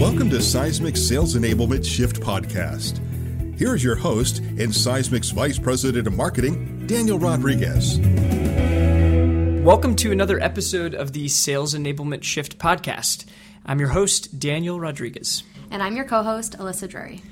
Welcome to Seismic Sales Enablement Shift Podcast. Here is your host and Seismic's Vice President of Marketing, Daniel Rodriguez. Welcome to another episode of the Sales Enablement Shift Podcast. I'm your host, Daniel Rodriguez. And I'm your co host, Alyssa Drury.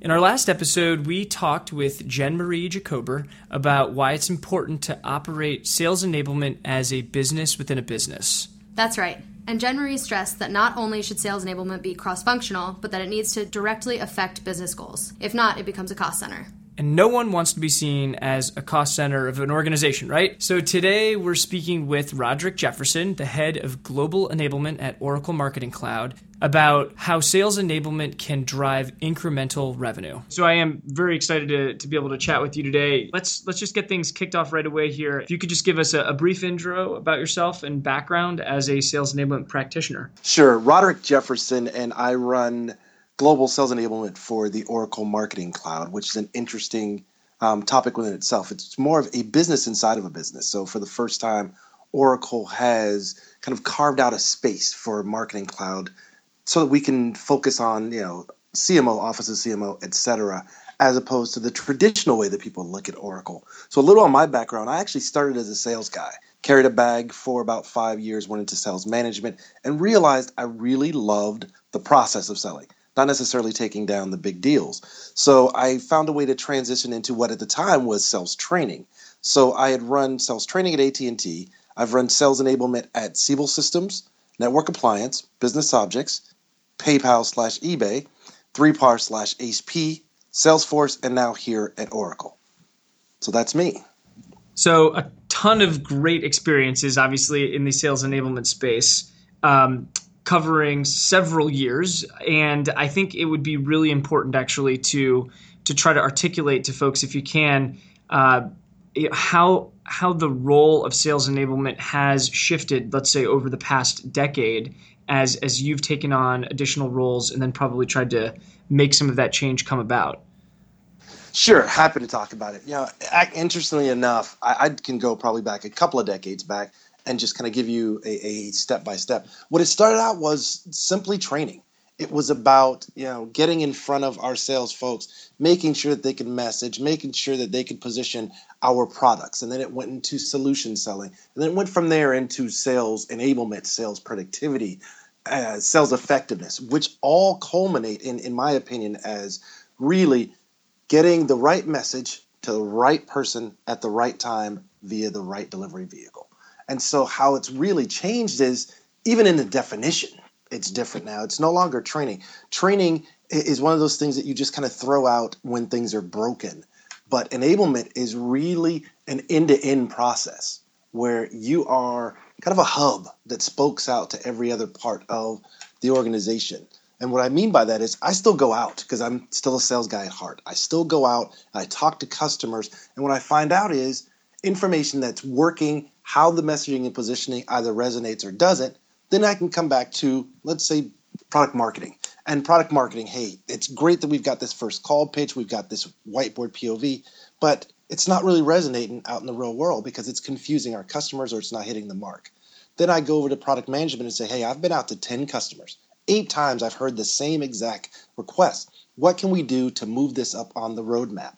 In our last episode, we talked with Jen Marie Jacober about why it's important to operate sales enablement as a business within a business. That's right. And Jen Marie stressed that not only should sales enablement be cross functional, but that it needs to directly affect business goals. If not, it becomes a cost center. And no one wants to be seen as a cost center of an organization, right? So today we're speaking with Roderick Jefferson, the head of global enablement at Oracle Marketing Cloud, about how sales enablement can drive incremental revenue. So I am very excited to, to be able to chat with you today. Let's let's just get things kicked off right away here. If you could just give us a, a brief intro about yourself and background as a sales enablement practitioner. Sure. Roderick Jefferson and I run global sales enablement for the Oracle Marketing Cloud, which is an interesting um, topic within itself. It's more of a business inside of a business. So for the first time, Oracle has kind of carved out a space for Marketing Cloud so that we can focus on, you know, CMO, Office of CMO, etc., as opposed to the traditional way that people look at Oracle. So a little on my background, I actually started as a sales guy, carried a bag for about five years, went into sales management, and realized I really loved the process of selling not necessarily taking down the big deals. So I found a way to transition into what at the time was sales training. So I had run sales training at AT&T. I've run sales enablement at Siebel Systems, Network Appliance, Business Objects, PayPal slash eBay, 3PAR slash HP, Salesforce, and now here at Oracle. So that's me. So a ton of great experiences, obviously, in the sales enablement space. Um, covering several years, and I think it would be really important actually to to try to articulate to folks, if you can, uh, how how the role of sales enablement has shifted, let's say over the past decade, as as you've taken on additional roles and then probably tried to make some of that change come about. Sure, happy to talk about it. You know, interestingly enough, I, I can go probably back a couple of decades back and just kind of give you a step by step. What it started out was simply training. It was about you know getting in front of our sales folks, making sure that they could message, making sure that they could position our products, and then it went into solution selling, and then it went from there into sales enablement, sales productivity, uh, sales effectiveness, which all culminate in, in my opinion, as really getting the right message to the right person at the right time via the right delivery vehicle. And so, how it's really changed is even in the definition, it's different now. It's no longer training. Training is one of those things that you just kind of throw out when things are broken. But enablement is really an end to end process where you are kind of a hub that spokes out to every other part of the organization. And what I mean by that is I still go out because I'm still a sales guy at heart. I still go out, and I talk to customers, and what I find out is information that's working how the messaging and positioning either resonates or doesn't, then I can come back to, let's say, product marketing. And product marketing, hey, it's great that we've got this first call pitch, we've got this whiteboard POV, but it's not really resonating out in the real world because it's confusing our customers or it's not hitting the mark. Then I go over to product management and say, hey, I've been out to 10 customers. Eight times I've heard the same exact request. What can we do to move this up on the roadmap?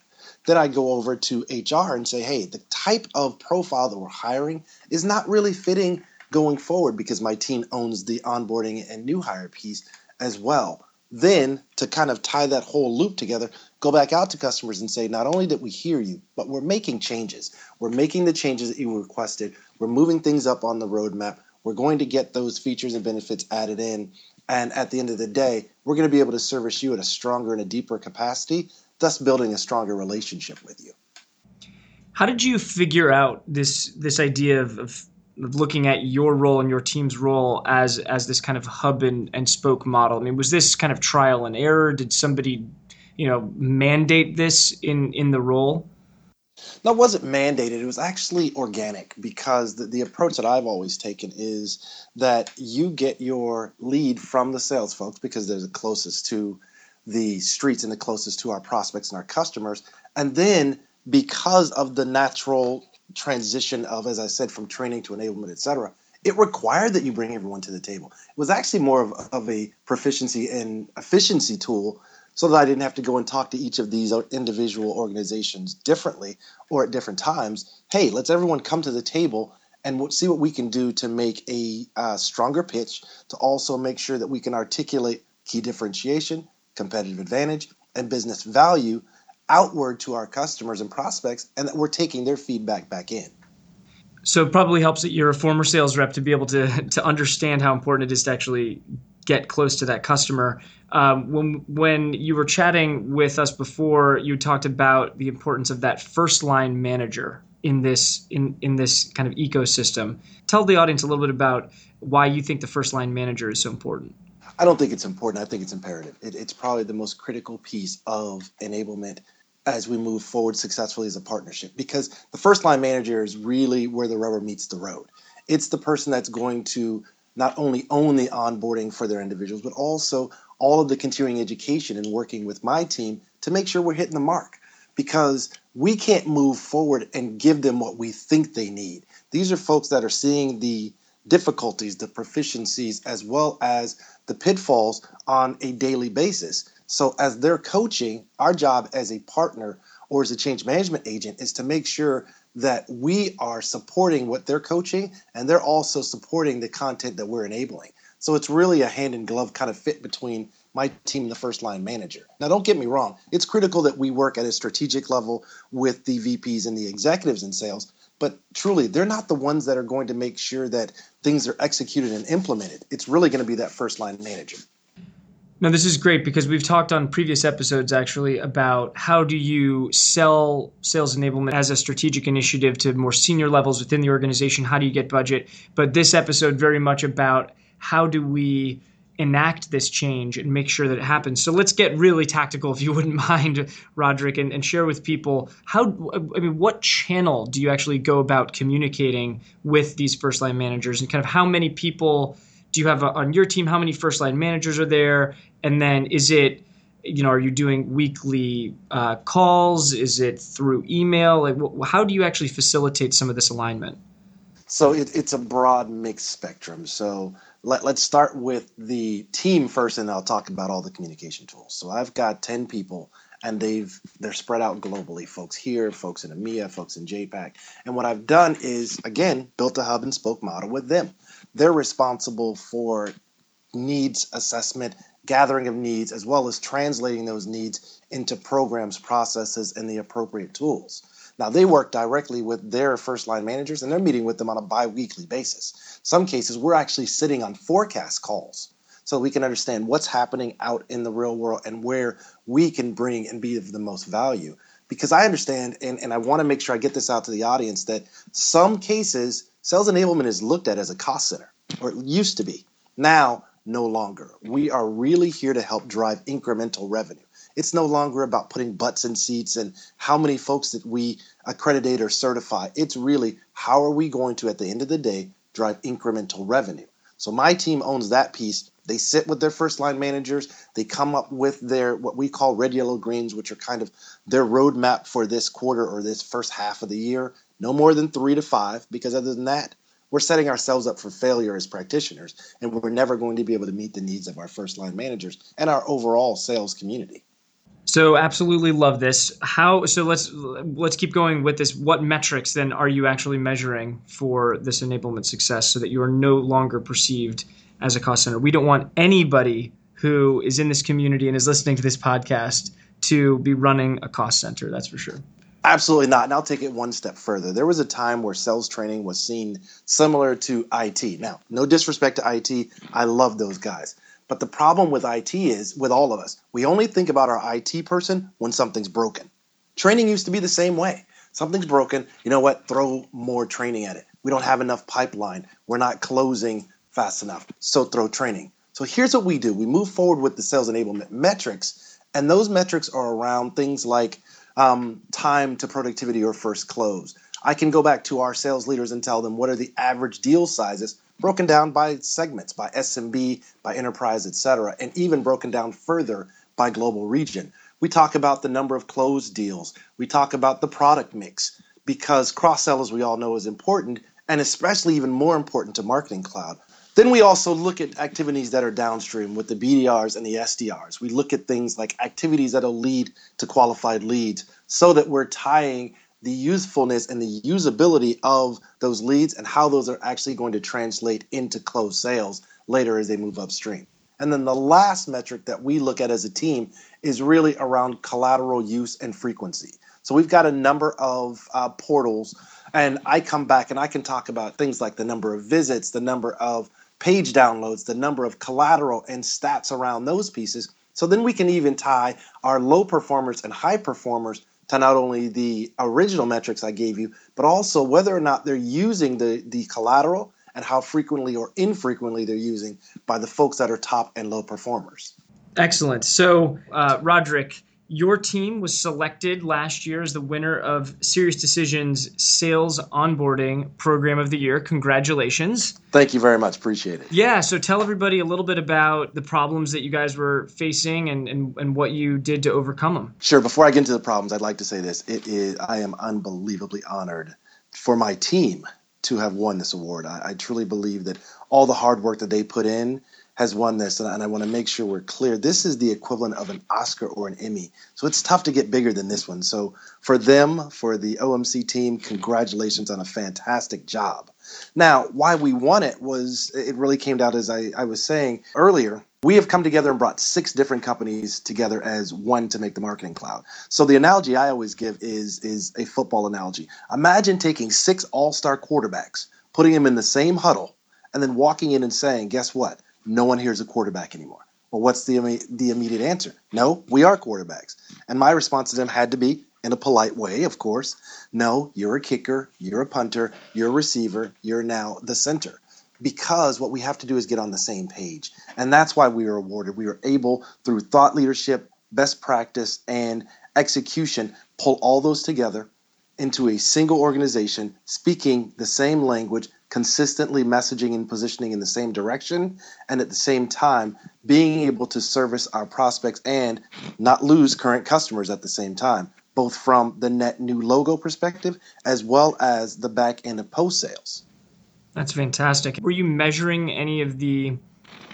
Then I go over to HR and say, hey, the type of profile that we're hiring is not really fitting going forward because my team owns the onboarding and new hire piece as well. Then to kind of tie that whole loop together, go back out to customers and say, not only did we hear you, but we're making changes. We're making the changes that you requested. We're moving things up on the roadmap. We're going to get those features and benefits added in. And at the end of the day, we're going to be able to service you at a stronger and a deeper capacity thus building a stronger relationship with you. How did you figure out this this idea of, of looking at your role and your team's role as as this kind of hub and, and spoke model? I mean, was this kind of trial and error? Did somebody, you know, mandate this in in the role? No, it wasn't mandated. It was actually organic because the, the approach that I've always taken is that you get your lead from the sales folks because they're the closest to the streets and the closest to our prospects and our customers. And then because of the natural transition of, as I said, from training to enablement, et cetera, it required that you bring everyone to the table. It was actually more of, of a proficiency and efficiency tool so that I didn't have to go and talk to each of these individual organizations differently or at different times. Hey, let's everyone come to the table and see what we can do to make a uh, stronger pitch, to also make sure that we can articulate key differentiation, competitive advantage, and business value outward to our customers and prospects, and that we're taking their feedback back in. So it probably helps that you're a former sales rep to be able to to understand how important it is to actually get close to that customer. Um, when when you were chatting with us before, you talked about the importance of that first line manager in this in in this kind of ecosystem. Tell the audience a little bit about why you think the first line manager is so important. I don't think it's important. I think it's imperative. It, it's probably the most critical piece of enablement as we move forward successfully as a partnership because the first line manager is really where the rubber meets the road. It's the person that's going to not only own the onboarding for their individuals, but also all of the continuing education and working with my team to make sure we're hitting the mark because we can't move forward and give them what we think they need. These are folks that are seeing the difficulties, the proficiencies, as well as the pitfalls on a daily basis. So, as they're coaching, our job as a partner or as a change management agent is to make sure that we are supporting what they're coaching and they're also supporting the content that we're enabling. So, it's really a hand in glove kind of fit between my team and the first line manager. Now, don't get me wrong, it's critical that we work at a strategic level with the VPs and the executives in sales, but truly, they're not the ones that are going to make sure that things are executed and implemented. It's really going to be that first line manager. No, this is great because we've talked on previous episodes actually about how do you sell sales enablement as a strategic initiative to more senior levels within the organization? How do you get budget? But this episode very much about how do we enact this change and make sure that it happens. So let's get really tactical, if you wouldn't mind, Roderick, and, and share with people how, I mean, what channel do you actually go about communicating with these first line managers and kind of how many people do you have on your team? How many first line managers are there? And then is it, you know, are you doing weekly uh, calls? Is it through email? Like, wh- how do you actually facilitate some of this alignment? So it, it's a broad mixed spectrum. So let, us start with the team first, and I'll talk about all the communication tools. So I've got ten people, and they've they're spread out globally. Folks here, folks in EMEA, folks in JAPAC. And what I've done is again built a hub and spoke model with them. They're responsible for needs assessment gathering of needs, as well as translating those needs into programs, processes, and the appropriate tools. Now, they work directly with their first line managers and they're meeting with them on a bi weekly basis. Some cases, we're actually sitting on forecast calls so we can understand what's happening out in the real world and where we can bring and be of the most value. Because I understand, and, and I want to make sure I get this out to the audience, that some cases, sales enablement is looked at as a cost center, or it used to be. Now, no longer. We are really here to help drive incremental revenue. It's no longer about putting butts in seats and how many folks that we accreditate or certify. It's really how are we going to, at the end of the day, drive incremental revenue. So my team owns that piece. They sit with their first line managers. They come up with their what we call red, yellow, greens, which are kind of their roadmap for this quarter or this first half of the year. No more than three to five, because other than that, we're setting ourselves up for failure as practitioners, and we're never going to be able to meet the needs of our first line managers and our overall sales community. So absolutely love this. How so let's let's keep going with this. What metrics then are you actually measuring for this enablement success so that you are no longer perceived as a cost center? We don't want anybody who is in this community and is listening to this podcast to be running a cost center, that's for sure. Absolutely not. And I'll take it one step further. There was a time where sales training was seen similar to IT. Now, no disrespect to IT, I love those guys. But the problem with IT is, with all of us, we only think about our IT person when something's broken. Training used to be the same way. Something's broken, you know what? Throw more training at it. We don't have enough pipeline. We're not closing fast enough. So throw training. So here's what we do we move forward with the sales enablement metrics, and those metrics are around things like um, time to productivity or first close. I can go back to our sales leaders and tell them what are the average deal sizes broken down by segments, by SMB, by enterprise, etc., and even broken down further by global region. We talk about the number of closed deals. We talk about the product mix because cross sell, as we all know, is important and especially even more important to Marketing Cloud. Then we also look at activities that are downstream with the BDRs and the SDRs. We look at things like activities that'll lead to qualified leads so that we're tying the usefulness and the usability of those leads and how those are actually going to translate into closed sales later as they move upstream. And then the last metric that we look at as a team is really around collateral use and frequency. So we've got a number of uh, portals, and I come back and I can talk about things like the number of visits, the number of page downloads, the number of collateral and stats around those pieces. So then we can even tie our low performers and high performers to not only the original metrics I gave you, but also whether or not they're using the, the collateral and how frequently or infrequently they're using by the folks that are top and low performers. Excellent. So, uh, Roderick, your team was selected last year as the winner of SiriusDecisions Sales Onboarding Program of the Year. Congratulations. Thank you very much. Appreciate it. Yeah, so tell everybody a little bit about the problems that you guys were facing and, and, and what you did to overcome them. Sure. Before I get into the problems, I'd like to say this. It is I am unbelievably honored for my team to have won this award. I, I truly believe that all the hard work that they put in has won this, and I want to make sure we're clear. This is the equivalent of an Oscar or an Emmy, so it's tough to get bigger than this one. So for them, for the OMC team, congratulations on a fantastic job. Now, why we won it was it really came down as I, I was saying earlier. We have come together and brought six different companies together as one to make the marketing cloud. So the analogy I always give is is a football analogy. Imagine taking six all-star quarterbacks, putting them in the same huddle, and then walking in and saying, "Guess what? No one here is a quarterback anymore. Well, what's the the immediate answer? No, we are quarterbacks. And my response to them had to be in a polite way, of course. No, you're a kicker, you're a punter, you're a receiver, you're now the center. Because what we have to do is get on the same page. And that's why we were awarded. We were able, through thought leadership, best practice, and execution, pull all those together into a single organization speaking the same language, consistently messaging and positioning in the same direction, and at the same time being able to service our prospects and not lose current customers at the same time, both from the net new logo perspective as well as the back end of post sales. That's fantastic. Were you measuring any of the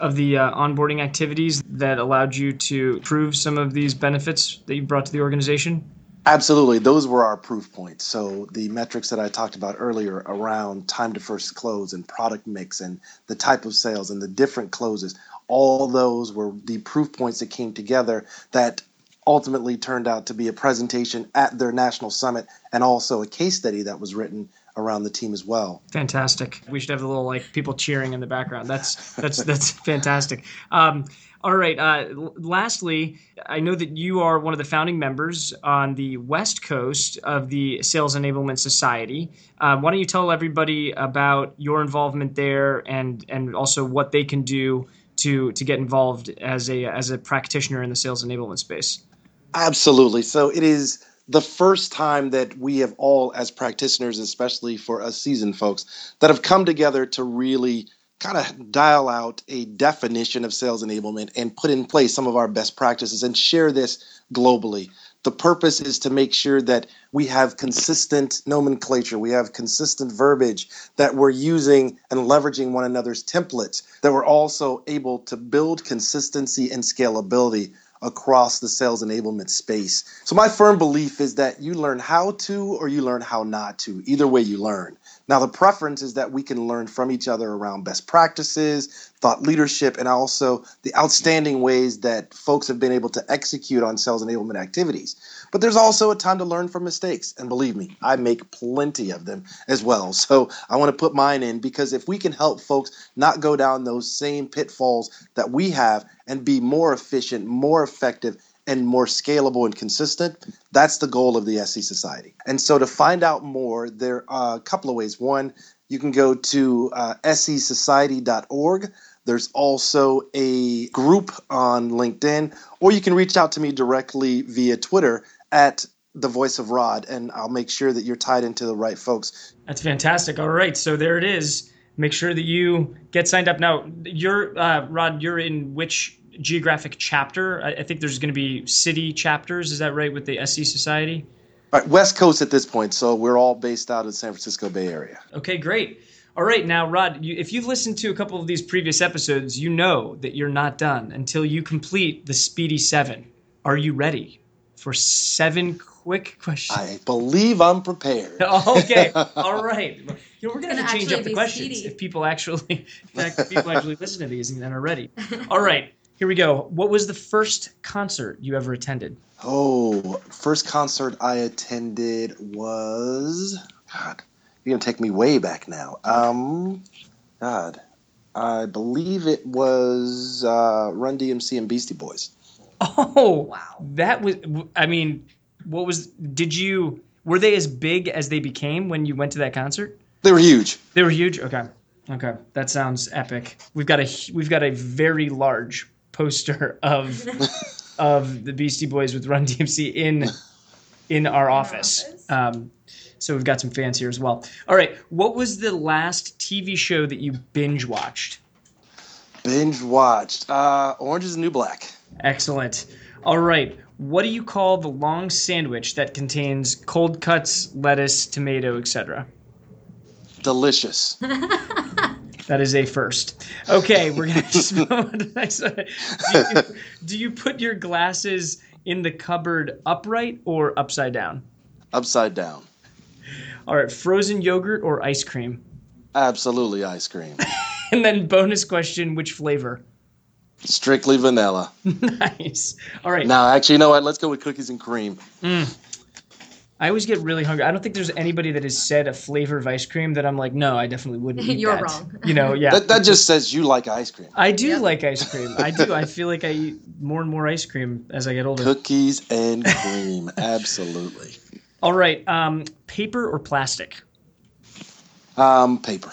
of the uh, onboarding activities that allowed you to prove some of these benefits that you brought to the organization? Absolutely. Those were our proof points. So the metrics that I talked about earlier around time to first close and product mix and the type of sales and the different closes, all those were the proof points that came together that ultimately turned out to be a presentation at their national summit and also a case study that was written around the team as well. Fantastic. We should have a little like people cheering in the background. That's that's that's fantastic. Um, all right. Uh, lastly, I know that you are one of the founding members on the West Coast of the Sales Enablement Society. Uh, why don't you tell everybody about your involvement there and and also what they can do to to get involved as a as a practitioner in the sales enablement space? Absolutely. So it is the first time that we have all, as practitioners, especially for us seasoned folks, that have come together to really kind of dial out a definition of sales enablement and put in place some of our best practices and share this globally. The purpose is to make sure that we have consistent nomenclature, we have consistent verbiage, that we're using and leveraging one another's templates, that we're also able to build consistency and scalability across the sales enablement space. So, my firm belief is that you learn how to or you learn how not to. Either way, you learn. Now, the preference is that we can learn from each other around best practices, thought leadership, and also the outstanding ways that folks have been able to execute on sales enablement activities. But there's also a time to learn from mistakes. And believe me, I make plenty of them as well. So I want to put mine in because if we can help folks not go down those same pitfalls that we have and be more efficient, more effective, and more scalable and consistent. That's the goal of the SE Society. And so to find out more, there are a couple of ways. One, you can go to uh, sesociety.org. There's also a group on LinkedIn, or you can reach out to me directly via Twitter at the voice of Rod, and I'll make sure that you're tied into the right folks. That's fantastic. All right, so there it is. Make sure that you get signed up now. You're uh, Rod. You're in which geographic chapter. I, I think there's going to be city chapters. Is that right with the SE Society? All right, West Coast at this point, so we're all based out of the San Francisco Bay Area. Okay, great. All right, now, Rod, you, if you've listened to a couple of these previous episodes, you know that you're not done until you complete the Speedy Seven. Are you ready for seven quick questions? I believe I'm prepared. okay, all right. You know, we're gonna Gonna have to change up the be questions speedy. if people actually, in fact, if people actually listen to these and then are ready. All right, here we go. What was the first concert you ever attended? Oh, first concert I attended was God. You're gonna take me way back now. Um, God, I believe it was uh, Run DMC and Beastie Boys. Oh, Wow. That was. I mean, what was? Did you? Were they as big as they became when you went to that concert? They were huge. They were huge. Okay, okay, that sounds epic. We've got a we've got a very large poster of of the Beastie Boys with Run DMC in in our office. office? Um, so we've got some fans here as well. All right, what was the last TV show that you binge watched? Binge watched uh, Orange is the New Black. Excellent. All right. What do you call the long sandwich that contains cold cuts, lettuce, tomato, etc.? Delicious. That is a first. Okay, we're gonna just move on to the next one. Do you, do you put your glasses in the cupboard upright or upside down? Upside down. All right, frozen yogurt or ice cream? Absolutely ice cream. And then bonus question: Which flavor? Strictly vanilla. nice. All right. Now, actually, you know what? Let's go with cookies and cream. Mm. I always get really hungry. I don't think there's anybody that has said a flavor of ice cream that I'm like, no, I definitely wouldn't. Eat You're that." wrong. You know, yeah. That, that just says you like ice cream. I do Yep. like ice cream. I do. I feel like I eat more and more ice cream as I get older. Cookies and cream. Absolutely. All right. Um, paper or plastic? Um, paper.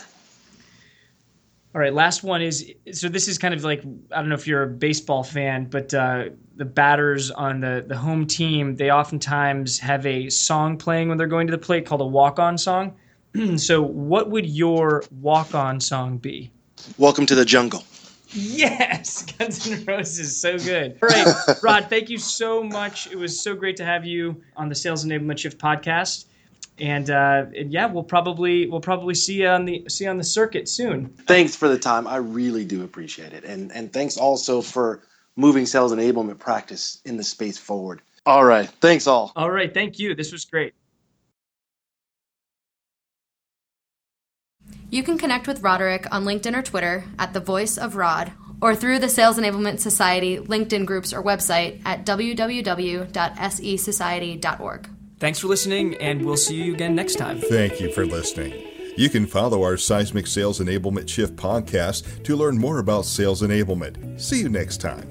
All right. Last one is so this is kind of like I don't know if you're a baseball fan, but uh, the batters on the the home team they oftentimes have a song playing when they're going to the plate called a walk on song. so what would your walk on song be? Welcome to the jungle. Yes, Guns N' Roses, so good. All right, Rod, thank you so much. It was so great to have you on the Sales Enablement Shift podcast. And, uh, and yeah, we'll probably we'll probably see you on the see you on the circuit soon. Thanks for the time. I really do appreciate it. And and thanks also for moving sales enablement practice in the space forward. All right. Thanks all. All right, thank you. This was great. You can connect with Roderick on LinkedIn or Twitter at the Voice of Rod, or through the Sales Enablement Society LinkedIn groups or website at www.sesociety.org. Thanks for listening, and we'll see you again next time. Thank you for listening. You can follow our Seismic Sales Enablement Shift podcast to learn more about sales enablement. See you next time.